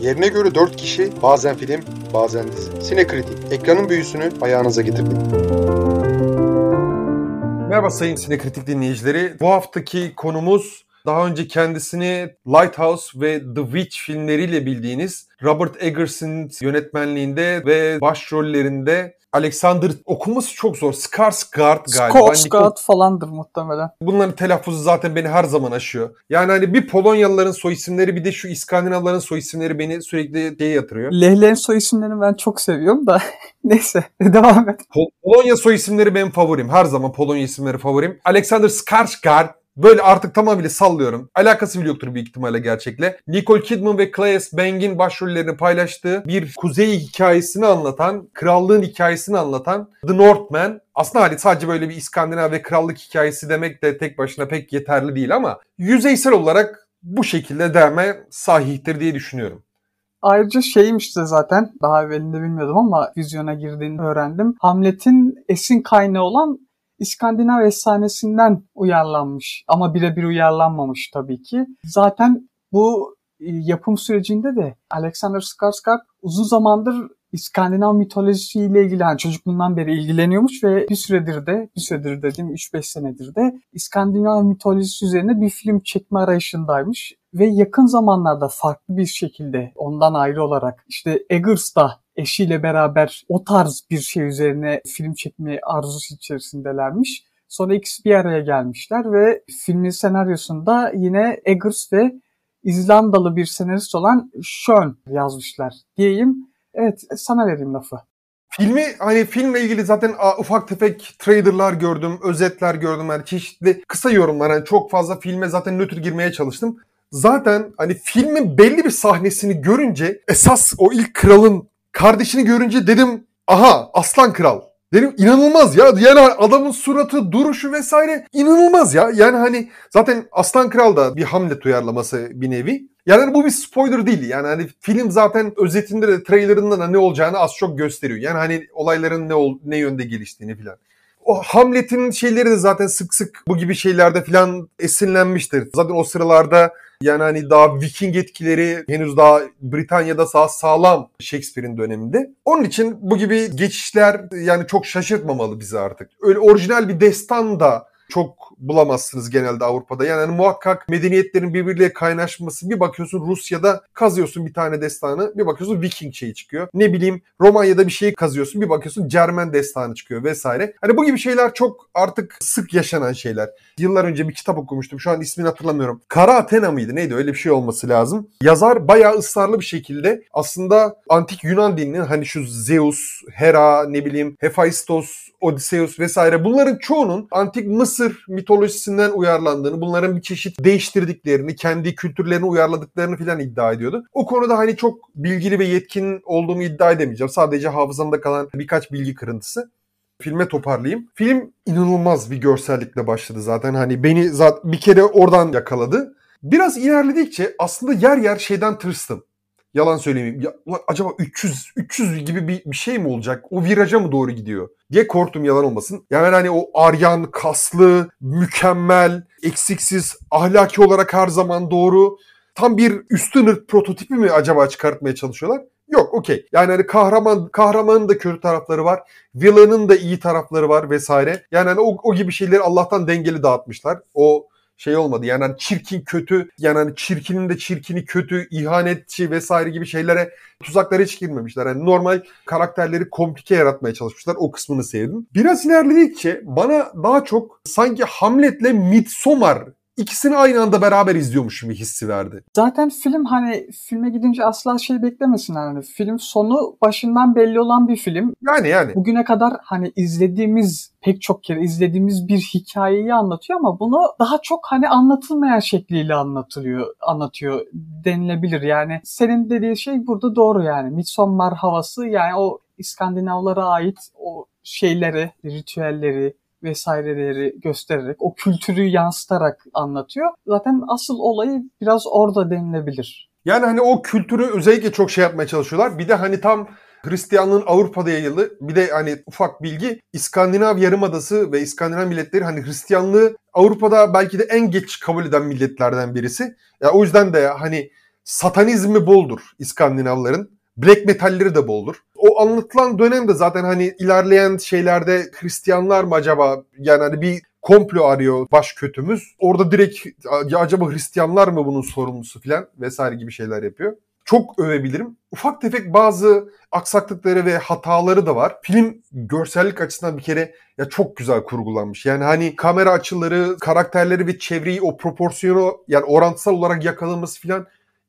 Yerine göre 4 kişi, bazen film, bazen dizi. Sinekritik, ekranın büyüsünü ayağınıza getirdik. Merhaba sayın Sinekritik dinleyicileri. Bu haftaki konumuz daha önce kendisini Lighthouse ve The Witch filmleriyle bildiğiniz Robert Eggers'in yönetmenliğinde ve başrollerinde Alexander okuması çok zor. Skarsgård galiba. Skarsgård falandır muhtemelen. Bunların telaffuzu zaten beni her zaman aşıyor. Yani hani bir Polonyalıların soy isimleri bir de şu İskandinavların soy isimleri beni sürekli şeye yatırıyor. Lehlerin soy isimlerini ben çok seviyorum da neyse devam et. Pol- Polonya soy isimleri benim favorim. Her zaman Polonya isimleri favorim. Alexander Skarsgård Böyle artık tamamıyla sallıyorum. Alakası bile yoktur büyük ihtimalle gerçekle. Nicole Kidman ve Claes Bang'in başrollerini paylaştığı bir kuzey hikayesini anlatan, krallığın hikayesini anlatan The Northman. Aslında hani sadece böyle bir İskandinav ve krallık hikayesi demek de tek başına pek yeterli değil ama yüzeysel olarak bu şekilde derme sahihtir diye düşünüyorum. Ayrıca şeymiş de zaten daha evvelinde bilmiyordum ama vizyona girdiğini öğrendim. Hamlet'in esin kaynağı olan İskandinav efsanesinden uyarlanmış ama birebir uyarlanmamış tabii ki. Zaten bu e, yapım sürecinde de Alexander Skarsgård uzun zamandır İskandinav mitolojisiyle ilgili yani çocukluğundan beri ilgileniyormuş ve bir süredir de bir süredir dediğim 3-5 senedir de İskandinav mitolojisi üzerine bir film çekme arayışındaymış ve yakın zamanlarda farklı bir şekilde ondan ayrı olarak işte Eggers'da eşiyle beraber o tarz bir şey üzerine film çekme arzusu içerisindelermiş. Sonra ikisi bir araya gelmişler ve filmin senaryosunda yine Eggers ve İzlandalı bir senarist olan Schön yazmışlar diyeyim. Evet sana vereyim lafı. Filmi hani filmle ilgili zaten ufak tefek trailerlar gördüm, özetler gördüm. Yani çeşitli kısa yorumlar. Yani çok fazla filme zaten nötr girmeye çalıştım. Zaten hani filmin belli bir sahnesini görünce esas o ilk kralın kardeşini görünce dedim aha aslan kral. Dedim inanılmaz ya. Yani adamın suratı, duruşu vesaire inanılmaz ya. Yani hani zaten Aslan Kral da bir Hamlet uyarlaması bir nevi. Yani bu bir spoiler değil. Yani hani film zaten özetinde de trailerında da ne olacağını az çok gösteriyor. Yani hani olayların ne ol, ne yönde geliştiğini filan. O Hamlet'in şeyleri de zaten sık sık bu gibi şeylerde filan esinlenmiştir. Zaten o sıralarda yani hani daha Viking etkileri henüz daha Britanya'da sağ sağlam Shakespeare'in döneminde. Onun için bu gibi geçişler yani çok şaşırtmamalı bizi artık. Öyle orijinal bir destan da çok bulamazsınız genelde Avrupa'da. Yani hani muhakkak medeniyetlerin birbiriyle kaynaşması. Bir bakıyorsun Rusya'da kazıyorsun bir tane destanı. Bir bakıyorsun Viking şeyi çıkıyor. Ne bileyim Romanya'da bir şeyi kazıyorsun. Bir bakıyorsun Cermen destanı çıkıyor vesaire. Hani bu gibi şeyler çok artık sık yaşanan şeyler. Yıllar önce bir kitap okumuştum. Şu an ismini hatırlamıyorum. Kara Athena mıydı? Neydi? Öyle bir şey olması lazım. Yazar bayağı ısrarlı bir şekilde aslında antik Yunan dininin hani şu Zeus, Hera, ne bileyim Hephaistos, Odysseus vesaire bunların çoğunun antik Mısır mitolojisinden uyarlandığını, bunların bir çeşit değiştirdiklerini, kendi kültürlerini uyarladıklarını filan iddia ediyordu. O konuda hani çok bilgili ve yetkin olduğumu iddia edemeyeceğim. Sadece hafızamda kalan birkaç bilgi kırıntısı filme toparlayayım. Film inanılmaz bir görsellikle başladı zaten. Hani beni zaten bir kere oradan yakaladı. Biraz ilerledikçe aslında yer yer şeyden tırstım. Yalan söylemeyeyim. Ya, ulan acaba 300 300 gibi bir, bir şey mi olacak? O viraja mı doğru gidiyor? diye korktum yalan olmasın. Yani hani o aryan, kaslı, mükemmel, eksiksiz, ahlaki olarak her zaman doğru tam bir üstün ırk prototipi mi acaba çıkartmaya çalışıyorlar? Yok okey. Yani hani kahraman kahramanın da kötü tarafları var. Villain'ın da iyi tarafları var vesaire. Yani hani o, o gibi şeyleri Allah'tan dengeli dağıtmışlar. O şey olmadı. Yani hani çirkin kötü yani hani çirkinin de çirkini kötü, ihanetçi vesaire gibi şeylere tuzaklara hiç girmemişler. Yani normal karakterleri komplike yaratmaya çalışmışlar. O kısmını sevdim. Biraz ilerledikçe bana daha çok sanki Hamlet'le Midsommar ikisini aynı anda beraber izliyormuş bir hissi verdi. Zaten film hani filme gidince asla şey beklemesinler hani film sonu başından belli olan bir film. Yani yani. Bugüne kadar hani izlediğimiz pek çok kere izlediğimiz bir hikayeyi anlatıyor ama bunu daha çok hani anlatılmayan şekliyle anlatılıyor, anlatıyor denilebilir. Yani senin dediğin şey burada doğru yani. Midsommar havası yani o İskandinavlara ait o şeyleri, ritüelleri, vesaireleri göstererek, o kültürü yansıtarak anlatıyor. Zaten asıl olayı biraz orada denilebilir. Yani hani o kültürü özellikle çok şey yapmaya çalışıyorlar. Bir de hani tam Hristiyanlığın Avrupa'da yayılı bir de hani ufak bilgi İskandinav Yarımadası ve İskandinav milletleri hani Hristiyanlığı Avrupa'da belki de en geç kabul eden milletlerden birisi. Ya o yüzden de hani satanizmi boldur İskandinavların. Black metalleri de boldur. O anlatılan dönemde zaten hani ilerleyen şeylerde Hristiyanlar mı acaba yani hani bir komplo arıyor baş kötümüz. Orada direkt ya acaba Hristiyanlar mı bunun sorumlusu falan vesaire gibi şeyler yapıyor. Çok övebilirim. Ufak tefek bazı aksaklıkları ve hataları da var. Film görsellik açısından bir kere ya çok güzel kurgulanmış. Yani hani kamera açıları, karakterleri ve çevreyi o proporsiyonu yani orantısal olarak yakalaması falan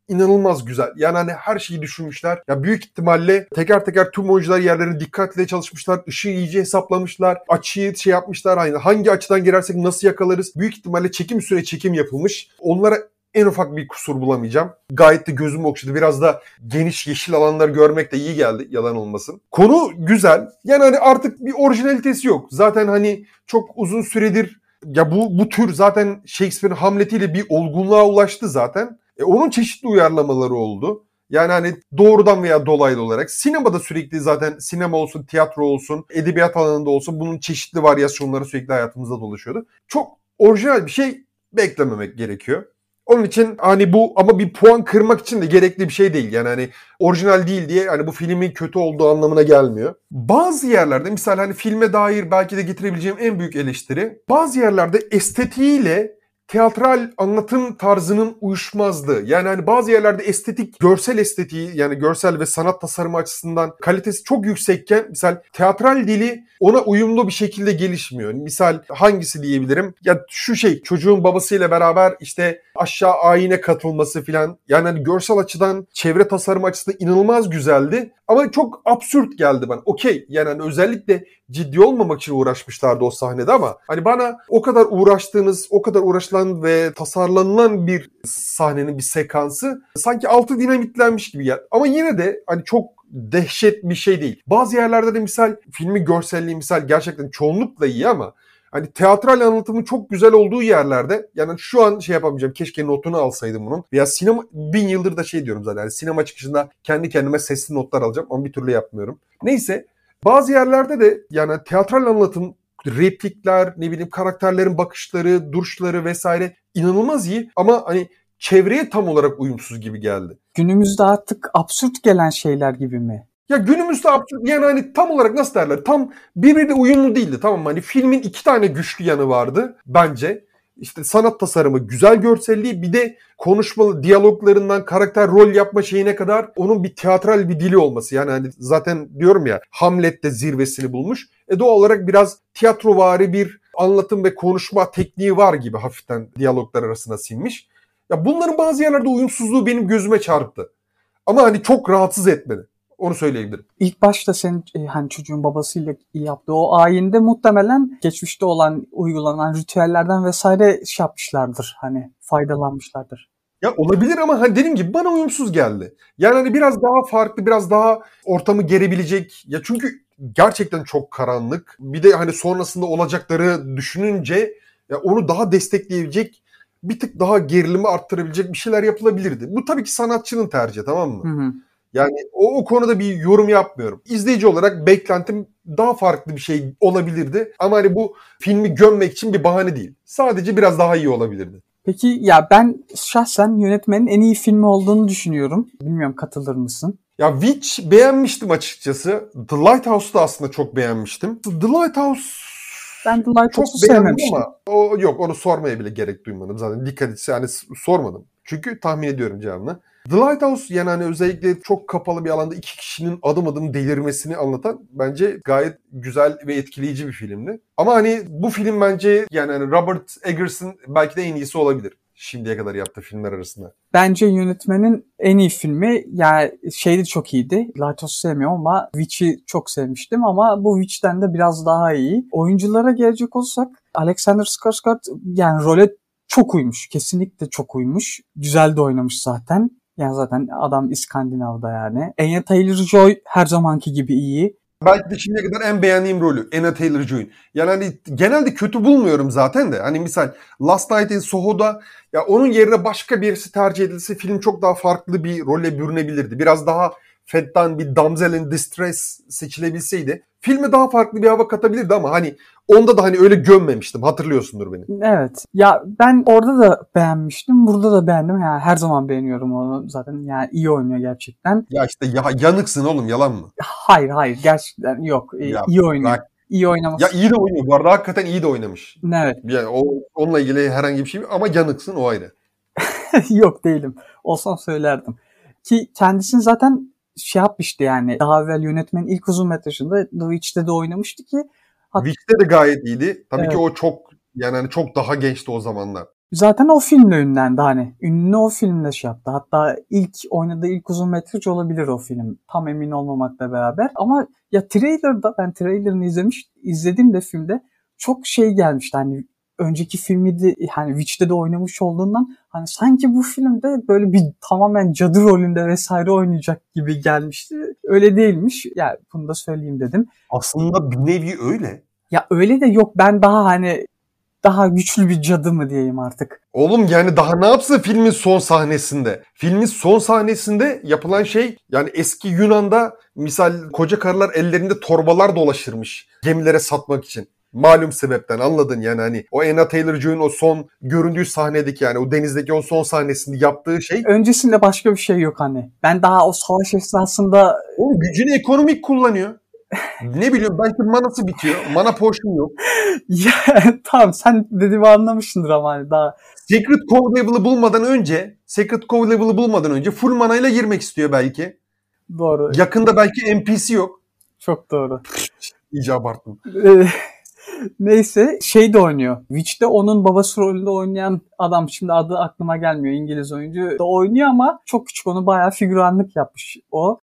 inanılmaz güzel. Yani hani her şeyi düşünmüşler. Ya büyük ihtimalle teker teker tüm oyuncular yerlerini dikkatle çalışmışlar. Işığı iyice hesaplamışlar. Açıyı şey yapmışlar. Aynı hangi açıdan girersek nasıl yakalarız? Büyük ihtimalle çekim süre çekim yapılmış. Onlara en ufak bir kusur bulamayacağım. Gayet de gözüm okşadı. Biraz da geniş yeşil alanlar görmek de iyi geldi. Yalan olmasın. Konu güzel. Yani hani artık bir orijinalitesi yok. Zaten hani çok uzun süredir ya bu bu tür zaten Shakespeare'in Hamlet'iyle bir olgunluğa ulaştı zaten. E, onun çeşitli uyarlamaları oldu. Yani hani doğrudan veya dolaylı olarak sinemada sürekli zaten sinema olsun, tiyatro olsun, edebiyat alanında olsun bunun çeşitli varyasyonları sürekli hayatımızda dolaşıyordu. Çok orijinal bir şey beklememek gerekiyor. Onun için hani bu ama bir puan kırmak için de gerekli bir şey değil. Yani hani orijinal değil diye hani bu filmin kötü olduğu anlamına gelmiyor. Bazı yerlerde misal hani filme dair belki de getirebileceğim en büyük eleştiri bazı yerlerde estetiğiyle teatral anlatım tarzının uyuşmazlığı. Yani hani bazı yerlerde estetik, görsel estetiği yani görsel ve sanat tasarımı açısından kalitesi çok yüksekken misal teatral dili ona uyumlu bir şekilde gelişmiyor. Misal hangisi diyebilirim? Ya şu şey çocuğun babasıyla beraber işte aşağı ayine katılması filan. Yani hani görsel açıdan çevre tasarımı açısından inanılmaz güzeldi. Ama çok absürt geldi bana. Okey yani hani özellikle ciddi olmamak için uğraşmışlardı o sahnede ama hani bana o kadar uğraştığınız, o kadar uğraşılan ve tasarlanılan bir sahnenin bir sekansı sanki altı dinamitlenmiş gibi geldi. Ama yine de hani çok dehşet bir şey değil. Bazı yerlerde de misal filmi görselliği misal gerçekten çoğunlukla iyi ama hani teatral anlatımı çok güzel olduğu yerlerde yani şu an şey yapamayacağım keşke notunu alsaydım bunun. Veya sinema bin yıldır da şey diyorum zaten yani sinema çıkışında kendi kendime sesli notlar alacağım ama bir türlü yapmıyorum. Neyse bazı yerlerde de yani teatral anlatım replikler, ne bileyim karakterlerin bakışları, duruşları vesaire inanılmaz iyi ama hani çevreye tam olarak uyumsuz gibi geldi. Günümüzde artık absürt gelen şeyler gibi mi? Ya günümüzde absürt yani hani tam olarak nasıl derler? Tam birbiriyle uyumlu değildi tamam mı? Hani filmin iki tane güçlü yanı vardı bence. İşte sanat tasarımı, güzel görselliği bir de konuşmalı diyaloglarından karakter rol yapma şeyine kadar onun bir teatral bir dili olması. Yani hani zaten diyorum ya Hamlet de zirvesini bulmuş. E doğal olarak biraz tiyatrovari bir anlatım ve konuşma tekniği var gibi hafiften diyaloglar arasına sinmiş. Ya bunların bazı yerlerde uyumsuzluğu benim gözüme çarptı. Ama hani çok rahatsız etmedi. Onu söyleyebilirim. İlk başta senin e, hani çocuğun babasıyla yaptığı o ayinde muhtemelen geçmişte olan uygulanan ritüellerden vesaire şey yapmışlardır. Hani faydalanmışlardır. Ya olabilir ama hani dediğim gibi bana uyumsuz geldi. Yani hani biraz daha farklı, biraz daha ortamı gerebilecek. Ya çünkü gerçekten çok karanlık. Bir de hani sonrasında olacakları düşününce ya onu daha destekleyebilecek bir tık daha gerilimi arttırabilecek bir şeyler yapılabilirdi. Bu tabii ki sanatçının tercihi tamam mı? Hı hı. Yani o, o konuda bir yorum yapmıyorum. İzleyici olarak beklentim daha farklı bir şey olabilirdi. Ama hani bu filmi gömmek için bir bahane değil. Sadece biraz daha iyi olabilirdi. Peki ya ben şahsen yönetmenin en iyi filmi olduğunu düşünüyorum. Bilmiyorum katılır mısın? Ya Witch beğenmiştim açıkçası. The Lighthouse'da aslında çok beğenmiştim. The Lighthouse ben The Lighthouse'u sevmemiştim. Ama o, yok onu sormaya bile gerek duymadım zaten. Dikkat etse yani sormadım. Çünkü tahmin ediyorum cevabını. The Lighthouse yani hani özellikle çok kapalı bir alanda iki kişinin adım adım delirmesini anlatan bence gayet güzel ve etkileyici bir filmdi. Ama hani bu film bence yani hani Robert Eggers'ın belki de en iyisi olabilir şimdiye kadar yaptığı filmler arasında. Bence yönetmenin en iyi filmi yani şeydi çok iyiydi. Lighthouse sevmiyorum ama Witch'i çok sevmiştim ama bu Witch'ten de biraz daha iyi. Oyunculara gelecek olsak Alexander Skarsgård yani role çok uymuş. Kesinlikle çok uymuş. Güzel de oynamış zaten. Yani zaten adam İskandinav'da yani. Anya Taylor-Joy her zamanki gibi iyi. Belki de şimdiye kadar en beğendiğim rolü Anna Taylor-Joy'un. Yani hani genelde kötü bulmuyorum zaten de. Hani misal Last Night in Soho'da ya onun yerine başka birisi tercih edilse film çok daha farklı bir role bürünebilirdi. Biraz daha fettan bir damsel in distress seçilebilseydi filme daha farklı bir hava katabilirdi ama hani onda da hani öyle gömmemiştim. Hatırlıyorsundur beni. Evet. Ya ben orada da beğenmiştim. Burada da beğendim. Yani her zaman beğeniyorum onu zaten. Yani iyi oynuyor gerçekten. Ya işte ya, yanıksın oğlum yalan mı? Hayır hayır gerçekten yok. İyi, Ya iyi oynuyor. bırak. İyi oynaması. Ya iyi de oynuyor. Bu arada hakikaten iyi de oynamış. Evet. Yani o, onunla ilgili herhangi bir şey ama yanıksın o ayrı. yok değilim. Olsam söylerdim. Ki kendisini zaten şey yapmıştı yani. Daha evvel yönetmenin ilk uzun metrajında The Witch'te de oynamıştı ki Hat- Witch'te de gayet iyiydi. Tabii Evet. ki o çok yani hani çok daha gençti o zamanlar. Zaten o filmle ünlendi hani. Ünlü o filmle şey yaptı. Hatta ilk oynadığı ilk uzun metraj olabilir o film. Tam emin olmamakla beraber. Ama ya trailer'da ben trailer'ını izlemiş, izledim de filmde çok şey gelmişti. Hani önceki filmi de hani Witch'te de oynamış olduğundan hani sanki bu filmde böyle bir tamamen cadı rolünde vesaire oynayacak gibi gelmişti. Öyle değilmiş. Ya bunu da söyleyeyim dedim. Aslında bir nevi öyle. Ya öyle de yok ben daha hani daha güçlü bir cadı mı diyeyim artık. Oğlum yani daha ne yapsın filmin son sahnesinde? Filmin son sahnesinde yapılan şey yani eski Yunan'da misal koca karılar ellerinde torbalar dolaşırmış gemilere satmak için. Malum sebepten anladın yani hani o Anna Taylor-Joy'un o son göründüğü sahnedeki yani o denizdeki o son sahnesinde yaptığı şey Öncesinde başka bir şey yok hani. Ben daha o savaş esnasında o gücünü ekonomik kullanıyor. ne bileyim belki manası bitiyor. Mana potion yok. ya tamam sen dediğimi anlamışsındır ama hani daha Secret Code level'ı bulmadan önce Secret Code level'ı bulmadan önce full manayla girmek istiyor belki. doğru. Yakında belki NPC yok. Çok doğru. İyice abarttım. Neyse şey de oynuyor. Witch'te onun babası rolünde oynayan adam şimdi adı aklıma gelmiyor İngiliz oyuncu da oynuyor ama çok küçük onu bayağı figüranlık yapmış o.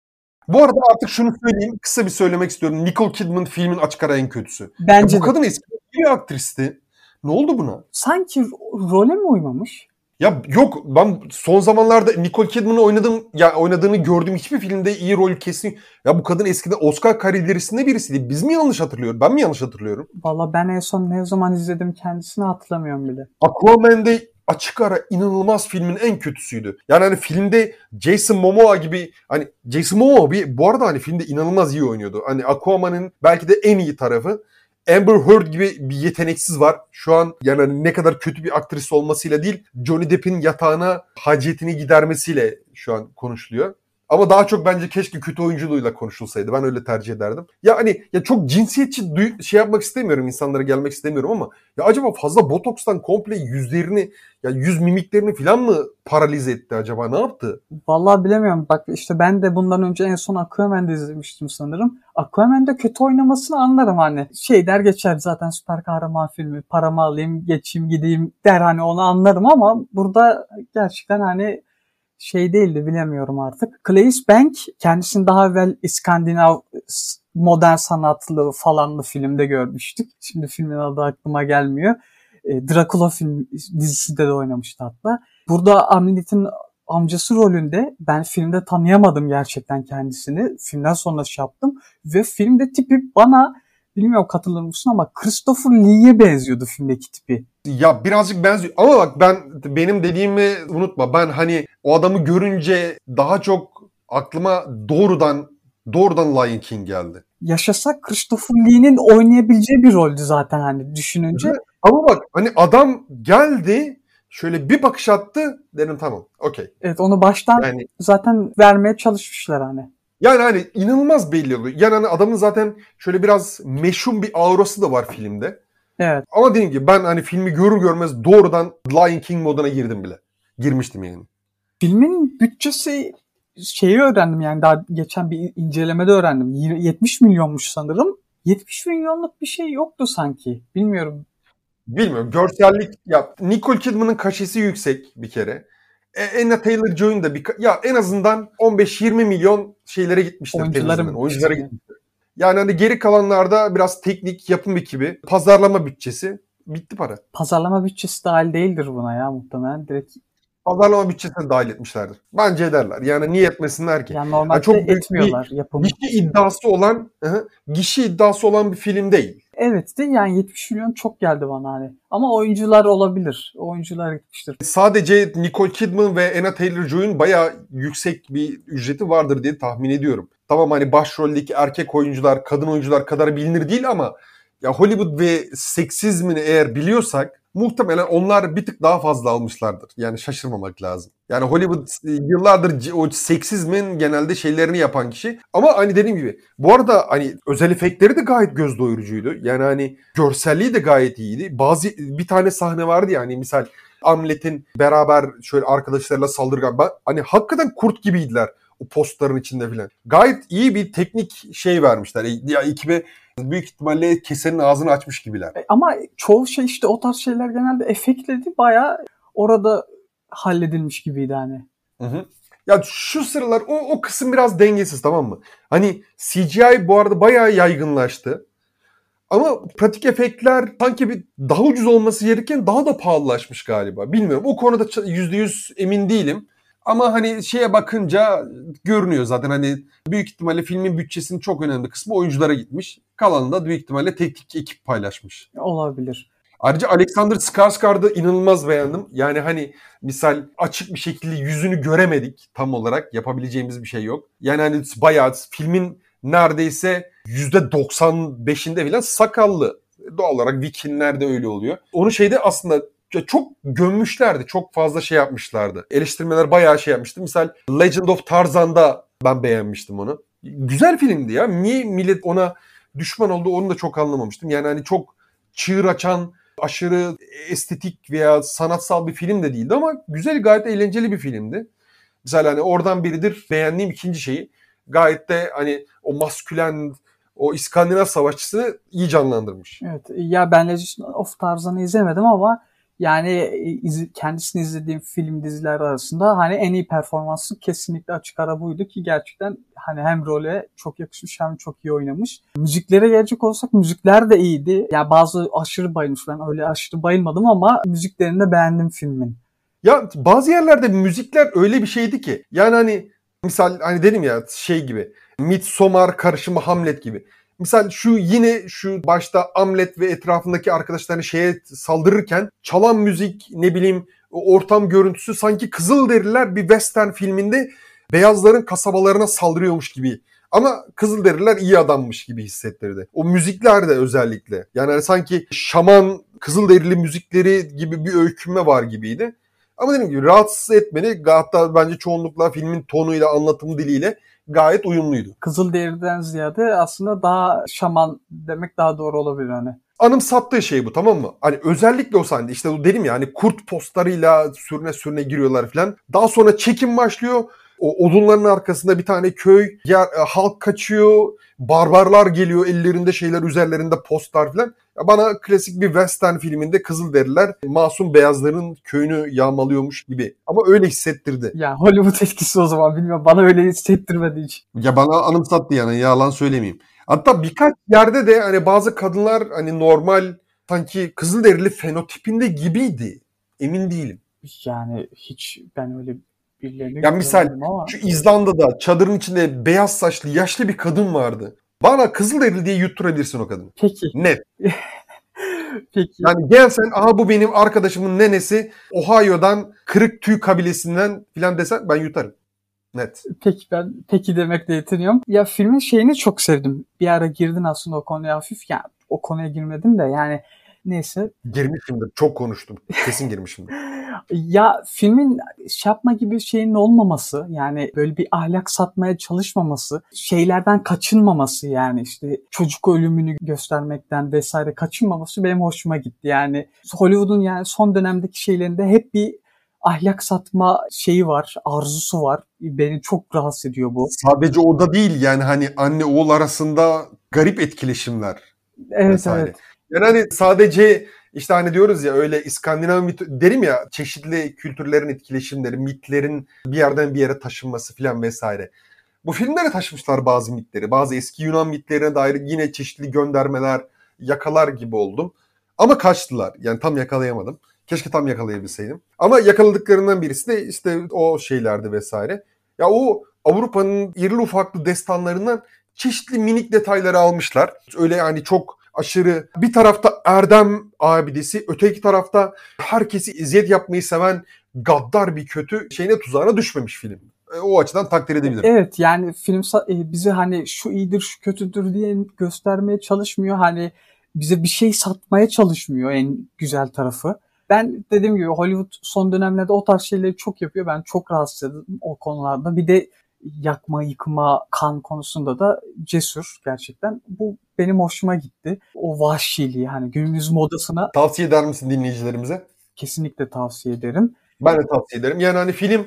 Bu arada artık şunu söyleyeyim. Kısa bir söylemek istiyorum. Nicole Kidman filmin açık ara en kötüsü. Ya Bence bu de. kadın eski bir aktristi. Ne oldu buna? Sanki role mi uymamış? Ya yok ben son zamanlarda Nicole Kidman'ın oynadığım ya oynadığını gördüğüm hiçbir filmde iyi rol kesin. Ya bu kadın eskiden Oscar kariyerisinde birisiydi. Biz mi yanlış hatırlıyoruz? Ben mi yanlış hatırlıyorum? Valla ben en son ne zaman izledim kendisini hatırlamıyorum bile. Aquaman'de açık ara inanılmaz filmin en kötüsüydü. Yani hani filmde Jason Momoa gibi hani Jason Momoa bir bu arada hani filmde inanılmaz iyi oynuyordu. Hani Aquaman'ın belki de en iyi tarafı. Amber Heard gibi bir yeteneksiz var. Şu an yani hani ne kadar kötü bir aktris olmasıyla değil Johnny Depp'in yatağına hacetini gidermesiyle şu an konuşuluyor. Ama daha çok bence keşke kötü oyunculuğuyla konuşulsaydı. Ben öyle tercih ederdim. Ya hani ya çok cinsiyetçi şey yapmak istemiyorum insanlara gelmek istemiyorum ama ya acaba fazla botokstan komple yüzlerini ya yüz mimiklerini falan mı paralize etti acaba? Ne yaptı? Vallahi bilemiyorum. Bak işte ben de bundan önce en son Aquaman'da izlemiştim sanırım. Aquaman'da kötü oynamasını anlarım hani. Şey der geçer zaten süper kahraman filmi. Paramı alayım, geçeyim, gideyim der hani onu anlarım ama burada gerçekten hani şey değildi bilemiyorum artık. Claes Bank kendisini daha evvel İskandinav modern sanatlı falanlı filmde görmüştük. Şimdi filmin adı aklıma gelmiyor. E, Dracula film dizisinde de oynamıştı hatta. Burada Amleth'in amcası rolünde ben filmde tanıyamadım gerçekten kendisini. Filmden sonra şey yaptım. Ve filmde tipi bana bilmiyorum katılır mısın ama Christopher Lee'ye benziyordu filmdeki tipi. Ya birazcık benziyor ama bak ben benim dediğimi unutma. Ben hani o adamı görünce daha çok aklıma doğrudan doğrudan Lion King geldi. Yaşasa Christopher Lee'nin oynayabileceği bir roldü zaten hani düşününce. Ama bak hani adam geldi şöyle bir bakış attı dedim tamam okey. Evet onu baştan Yani zaten vermeye çalışmışlar hani. Yani hani inanılmaz belli oluyor. Yani hani adamın zaten şöyle biraz meşhum bir aurası da var filmde. Evet. Ama dediğim gibi ben hani filmi görür görmez doğrudan Lion King moduna girdim bile. Girmiştim yani. Filmin bütçesi şeyi öğrendim yani daha geçen bir incelemede öğrendim. Y- 70 milyonmuş sanırım. 70 milyonluk bir şey yoktu sanki. Bilmiyorum. Bilmiyorum. Görsellik ya Nicole Kidman'ın kaşesi yüksek bir kere. E, Anna Taylor-Joy'un da bir ya en azından 15-20 milyon şeylere gitmiştir Oyunculara Oyunculara gitmiştir? Yani hani geri kalanlarda biraz teknik, yapım ekibi, pazarlama bütçesi bitti para. Pazarlama bütçesi dahil değildir buna ya muhtemelen. Direkt Pazarlama bütçesine dahil etmişlerdir. Bence ederler. Yani niye etmesinler ki? yani normalde çok büyük etmiyorlar yapımı. Gişi iddiası olan, gişi iddiası olan bir film değil. Evet de yani 70 milyon çok geldi bana hani. Ama oyuncular olabilir. Oyuncular gitmiştir. Sadece Nicole Kidman ve Anna Taylor-Joy'un bayağı yüksek bir ücreti vardır diye tahmin ediyorum. Tamam hani başroldeki erkek oyuncular, kadın oyuncular kadar bilinir değil ama ya Hollywood ve seksizmini eğer biliyorsak muhtemelen onlar bir tık daha fazla almışlardır. Yani şaşırmamak lazım. Yani Hollywood e, yıllardır o seksizmin genelde şeylerini yapan kişi. Ama hani dediğim gibi bu arada hani özel efektleri de gayet göz doyurucuydu. Yani hani görselliği de gayet iyiydi. Bazı bir tane sahne vardı yani misal Amlet'in beraber şöyle arkadaşlarıyla saldırgan. Hani hakikaten kurt gibiydiler o postların içinde filan. Gayet iyi bir teknik şey vermişler. Ya ekibe büyük ihtimalle kesenin ağzını açmış gibiler. E, ama çoğu şey işte o tarz şeyler genelde efektledi. Bayağı orada halledilmiş gibiydi hani. Hı hı. Ya şu sıralar o, o kısım biraz dengesiz tamam mı? Hani CGI bu arada bayağı yaygınlaştı. Ama pratik efektler sanki bir daha ucuz olması gerekirken daha da pahalılaşmış galiba. Bilmiyorum. O konuda %100 emin değilim. Ama hani şeye bakınca görünüyor zaten hani büyük ihtimalle filmin bütçesinin çok önemli kısmı oyunculara gitmiş. Kalanını da büyük ihtimalle teknik ekip paylaşmış. Olabilir. Ayrıca Alexander Skarsgård'ı inanılmaz beğendim. Yani hani misal açık bir şekilde yüzünü göremedik tam olarak. Yapabileceğimiz bir şey yok. Yani hani bayağı filmin neredeyse %95'inde falan sakallı. Doğal olarak Vikingler de öyle oluyor. Onu şeyde aslında çok gömmüşlerdi. Çok fazla şey yapmışlardı. Eleştirmeler bayağı şey yapmıştı. Misal Legend of Tarzan'da ben beğenmiştim onu. Güzel filmdi ya. Niye millet ona düşman oldu onu da çok anlamamıştım. Yani hani çok çığır açan, aşırı estetik veya sanatsal bir film de değildi ama güzel gayet eğlenceli bir filmdi. Mesela hani oradan biridir beğendiğim ikinci şeyi. Gayet de hani o maskülen o İskandinav savaşçısını iyi canlandırmış. Evet ya ben Legend of Tarzan'ı izlemedim ama yani e, iz, kendisini izlediğim film diziler arasında hani en iyi performansı kesinlikle açık ara buydu ki gerçekten hani hem role çok yakışmış hem çok iyi oynamış. Müziklere gelecek olsak müzikler de iyiydi. Ya yani bazı aşırı bayılmış ben öyle aşırı bayılmadım ama müziklerini de beğendim filmin. Ya bazı yerlerde müzikler öyle bir şeydi ki yani hani misal hani dedim ya şey gibi Midsommar karışımı Hamlet gibi. Misal şu yine şu başta Amlet ve etrafındaki arkadaşlarını şeye saldırırken çalan müzik ne bileyim ortam görüntüsü sanki Kızılderililer bir western filminde beyazların kasabalarına saldırıyormuş gibi. Ama Kızılderililer iyi adammış gibi hissettirdi. O müzikler de özellikle. Yani hani sanki şaman Kızılderili müzikleri gibi bir öykünme var gibiydi. Ama dediğim gibi rahatsız etmeni hatta bence çoğunlukla filmin tonuyla anlatım diliyle gayet uyumluydu. Kızılderiden ziyade aslında daha şaman demek daha doğru olabilir hani. Anımsattığı şey bu tamam mı? Hani özellikle o sahne işte o dedim ya hani kurt postlarıyla sürüne sürüne giriyorlar falan. Daha sonra çekim başlıyor. O odunların arkasında bir tane köy, yer, halk kaçıyor, barbarlar geliyor ellerinde şeyler üzerlerinde postlar falan. Ya bana klasik bir western filminde Kızılderililer masum beyazların köyünü yağmalıyormuş gibi. Ama öyle hissettirdi. Ya Hollywood etkisi o zaman bilmiyorum. Bana öyle hissettirmedi hiç. Ya bana anımsattı yani yalan söylemeyeyim. Hatta birkaç yerde de hani bazı kadınlar hani normal sanki Kızılderili fenotipinde gibiydi. Emin değilim. Yani hiç ben öyle birilerini Ya misal ama... şu İzlanda'da çadırın içinde beyaz saçlı yaşlı bir kadın vardı. Bana Kızılderili diye yutturabilirsin o kadını. Peki. Net. Peki. Yani gelsen aha bu benim arkadaşımın nenesi Ohio'dan kırık tüy kabilesinden filan desen ben yutarım. Net. Peki ben peki demekle yetiniyorum. Ya filmin şeyini çok sevdim. Bir ara girdin aslında o konuya hafif. Yani o konuya girmedim de yani neyse. Girmişimdir. Çok konuştum. Kesin girmişimdir. ya filmin şapma gibi şeyin olmaması yani böyle bir ahlak satmaya çalışmaması, şeylerden kaçınmaması yani işte çocuk ölümünü göstermekten vesaire kaçınmaması benim hoşuma gitti. Yani Hollywood'un yani son dönemdeki şeylerinde hep bir ahlak satma şeyi var, arzusu var. Beni çok rahatsız ediyor bu. Sadece o da değil yani hani anne oğul arasında garip etkileşimler. Evet vesaire. evet. Yani hani sadece işte hani diyoruz ya öyle İskandinav mit derim ya çeşitli kültürlerin etkileşimleri, mitlerin bir yerden bir yere taşınması filan vesaire. Bu filmlere taşımışlar bazı mitleri. Bazı eski Yunan mitlerine dair yine çeşitli göndermeler, yakalar gibi oldum. Ama kaçtılar. Yani tam yakalayamadım. Keşke tam yakalayabilseydim. Ama yakaladıklarından birisi de işte o şeylerdi vesaire. Ya o Avrupa'nın irili ufaklı destanlarından çeşitli minik detayları almışlar. Öyle yani çok aşırı bir tarafta erdem abidesi, öteki tarafta herkesi eziyet yapmayı seven gaddar bir kötü şeyine tuzağına düşmemiş film. E, o açıdan takdir edebilirim. Evet yani film e, bize hani şu iyidir şu kötüdür diye göstermeye çalışmıyor. Hani bize bir şey satmaya çalışmıyor en güzel tarafı. Ben dediğim gibi Hollywood son dönemlerde o tarz şeyleri çok yapıyor. Ben çok rahatsız edildim o konularda. Bir de yakma, yıkma, kan konusunda da cesur gerçekten. Bu benim hoşuma gitti. O vahşiliği hani günümüz modasına Tavsiye eder misin dinleyicilerimize? kesinlikle tavsiye ederim. Ben de tavsiye ederim. Yani hani film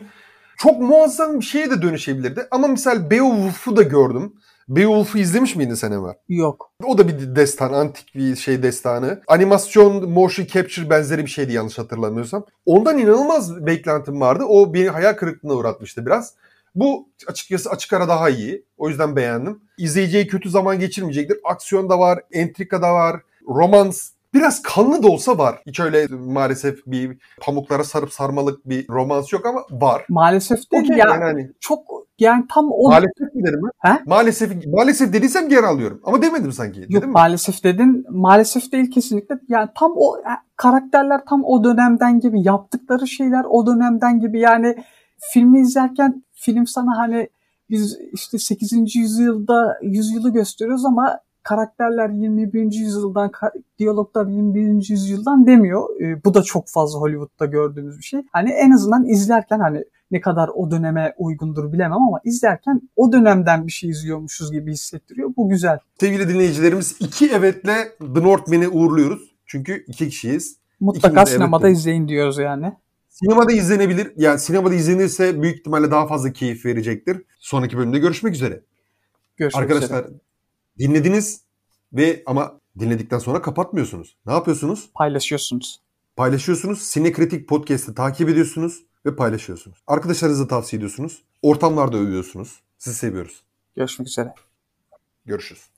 çok muazzam bir şeye de dönüşebilirdi. Ama misal Beowulf'u da gördüm. Beowulf'u izlemiş miydin sen Ömer? Yok. O da bir destan, antik bir şey destanı. Animasyon, motion capture benzeri bir şeydi yanlış hatırlamıyorsam. Ondan inanılmaz beklentim vardı. O beni hayal kırıklığına uğratmıştı biraz. Bu açıkçası açık ara daha iyi. O yüzden beğendim. İzleyiciye kötü zaman geçirmeyecektir. Aksiyon da var, entrika da var, romans Biraz kanlı da olsa var. Hiç öyle maalesef bir pamuklara sarıp sarmalık bir romans yok ama var. Maalesef değil Okey ya. yani hani Çok yani tam o maalesef mi dedim ben? He? Maalesef, maalesef dediysem geri alıyorum. Ama demedim sanki. Yok Dedim mi? maalesef dedin. Maalesef değil kesinlikle. Yani tam o e, karakterler tam o dönemden gibi yaptıkları şeyler o dönemden gibi yani filmi izlerken film sana hani biz işte 8. yüzyılda yüzyılı gösteriyoruz ama karakterler 21. yüzyıldan diyaloglar 21. yüzyıldan demiyor. Ee, bu da çok fazla Hollywood'da gördüğümüz bir şey. Hani en azından izlerken hani ne kadar o döneme uygundur bilemem ama izlerken o dönemden bir şey izliyormuşuz gibi hissettiriyor. Bu güzel. Sevgili dinleyicilerimiz iki evetle The Northman'i uğurluyoruz. Çünkü iki kişiyiz. Mutlaka İkimiz sinemada evet izleyin diyoruz yani. Sinemada izlenebilir. Yani sinemada izlenirse büyük ihtimalle daha fazla keyif verecektir. Sonraki bölümde görüşmek üzere. Görüşmek Arkadaşlar üzere. dinlediniz ve ama dinledikten sonra kapatmıyorsunuz. Ne yapıyorsunuz? Paylaşıyorsunuz. Paylaşıyorsunuz. Sinekritik Podcast'ı takip ediyorsunuz ve paylaşıyorsunuz. Arkadaşlarınıza tavsiye ediyorsunuz. Ortamlarda övüyorsunuz. Sizi seviyoruz. Görüşmek üzere. Görüşürüz.